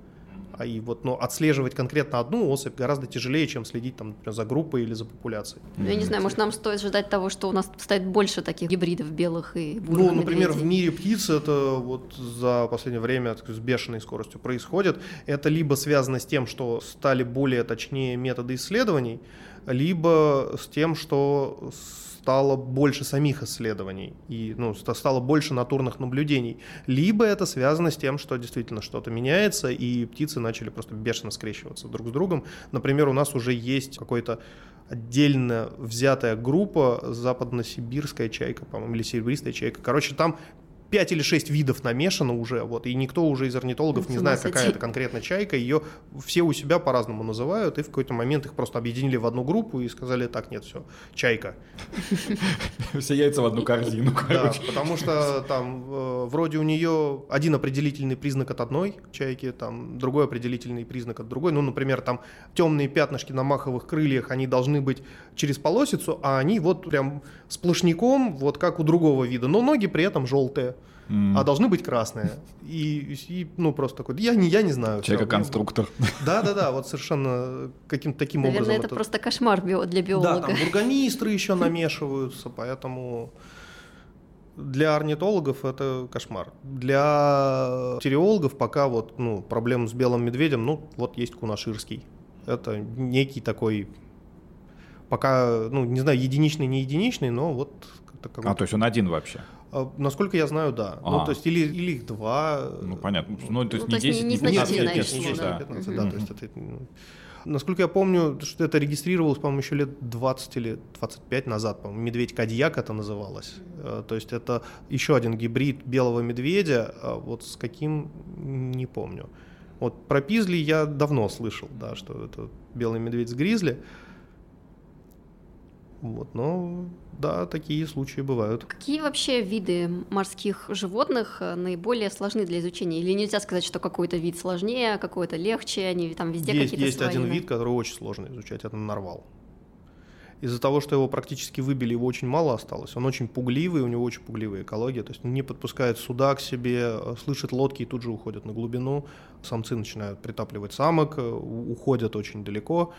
Speaker 3: А и вот, ну, отслеживать конкретно одну особь гораздо тяжелее, чем следить там, например, за группой или за популяцией.
Speaker 2: Ну, я не знаю, может, нам стоит ждать того, что у нас станет больше таких гибридов белых и бурых
Speaker 3: Ну, например, медведей. в мире птиц это вот за последнее время с бешеной скоростью происходит. Это либо связано с тем, что стали более точнее методы исследований, либо с тем, что стало больше самих исследований и ну, стало больше натурных наблюдений. Либо это связано с тем, что действительно что-то меняется, и птицы начали просто бешено скрещиваться друг с другом. Например, у нас уже есть какой-то отдельно взятая группа западносибирская чайка, по-моему, или серебристая чайка. Короче, там 5 или 6 видов намешано уже, вот, и никто уже из орнитологов не знает, какая это конкретно чайка, ее все у себя по-разному называют, и в какой-то момент их просто объединили в одну группу и сказали, так, нет, все, чайка.
Speaker 1: Все яйца в одну корзину,
Speaker 3: Да, потому что там э, вроде у нее один определительный признак от одной чайки, там другой определительный признак от другой, ну, например, там темные пятнышки на маховых крыльях, они должны быть через полосицу, а они вот прям сплошняком, вот как у другого вида, но ноги при этом желтые mm. а должны быть красные. И, и ну просто такой, я не, я не знаю.
Speaker 1: Человека-конструктор.
Speaker 3: Да, да, да, вот совершенно каким-то таким
Speaker 2: Наверное,
Speaker 3: образом.
Speaker 2: это, это просто кошмар для биолога.
Speaker 3: Да, там бургомистры еще [laughs] намешиваются, поэтому для орнитологов это кошмар. Для тереологов пока вот ну, проблем с белым медведем, ну вот есть кунаширский. Это некий такой, пока, ну не знаю, единичный, не единичный, но вот.
Speaker 1: А, то есть он один вообще?
Speaker 3: А, насколько я знаю, да. Ну, а. Ну, то есть, или, или их два.
Speaker 1: Ну, понятно. Ну, то есть ну, не 10, не
Speaker 2: 15,
Speaker 3: нет,
Speaker 2: нет,
Speaker 3: нет, не 10, да. 15, да. То есть это, ну, Насколько я помню, что это регистрировалось, по-моему, еще лет 20 или 25 назад, по-моему, медведь Кадьяк это называлось. Э, то есть это еще один гибрид белого медведя, а вот с каким, не помню. Вот про пизли я давно слышал, да, что это белый медведь с гризли. Вот, но да, такие случаи бывают.
Speaker 2: Какие вообще виды морских животных э, наиболее сложны для изучения? Или нельзя сказать, что какой-то вид сложнее, какой-то легче, они там везде
Speaker 3: есть,
Speaker 2: какие-то
Speaker 3: Есть
Speaker 2: свои,
Speaker 3: один вид, который очень сложно изучать, это нарвал. Из-за того, что его практически выбили, его очень мало осталось. Он очень пугливый, у него очень пугливая экология. То есть не подпускает суда к себе, э, слышит лодки и тут же уходят на глубину. Самцы начинают притапливать самок, э, уходят очень далеко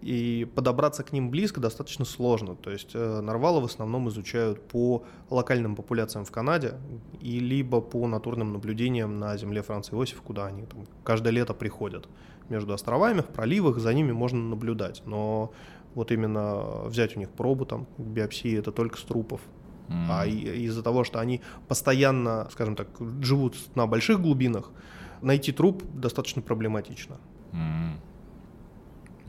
Speaker 3: и подобраться к ним близко достаточно сложно. То есть э, нарвалы в основном изучают по локальным популяциям в Канаде и либо по натурным наблюдениям на земле Франции Иосиф, куда они там каждое лето приходят. Между островами, в проливах, за ними можно наблюдать. Но вот именно взять у них пробу, там, биопсии, это только с трупов. Mm. А из-за того, что они постоянно, скажем так, живут на больших глубинах, найти труп достаточно проблематично. Mm.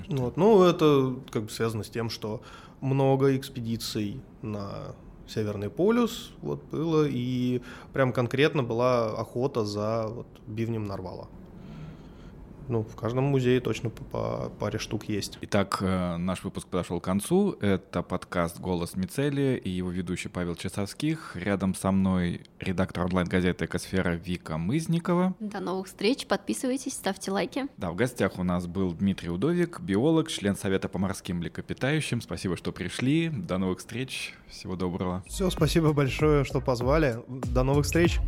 Speaker 3: Вот. Ну, это как бы связано с тем, что много экспедиций на Северный полюс вот было, и прям конкретно была охота за вот, бивнем нарвала. Ну, в каждом музее точно по, по паре штук есть.
Speaker 1: Итак, э, наш выпуск подошел к концу. Это подкаст «Голос Мицели» и его ведущий Павел Часовских. Рядом со мной редактор онлайн-газеты «Экосфера» Вика Мызникова.
Speaker 2: До новых встреч. Подписывайтесь, ставьте лайки.
Speaker 1: Да, в гостях у нас был Дмитрий Удовик, биолог, член Совета по морским млекопитающим. Спасибо, что пришли. До новых встреч. Всего доброго.
Speaker 3: Все, спасибо большое, что позвали. До новых встреч.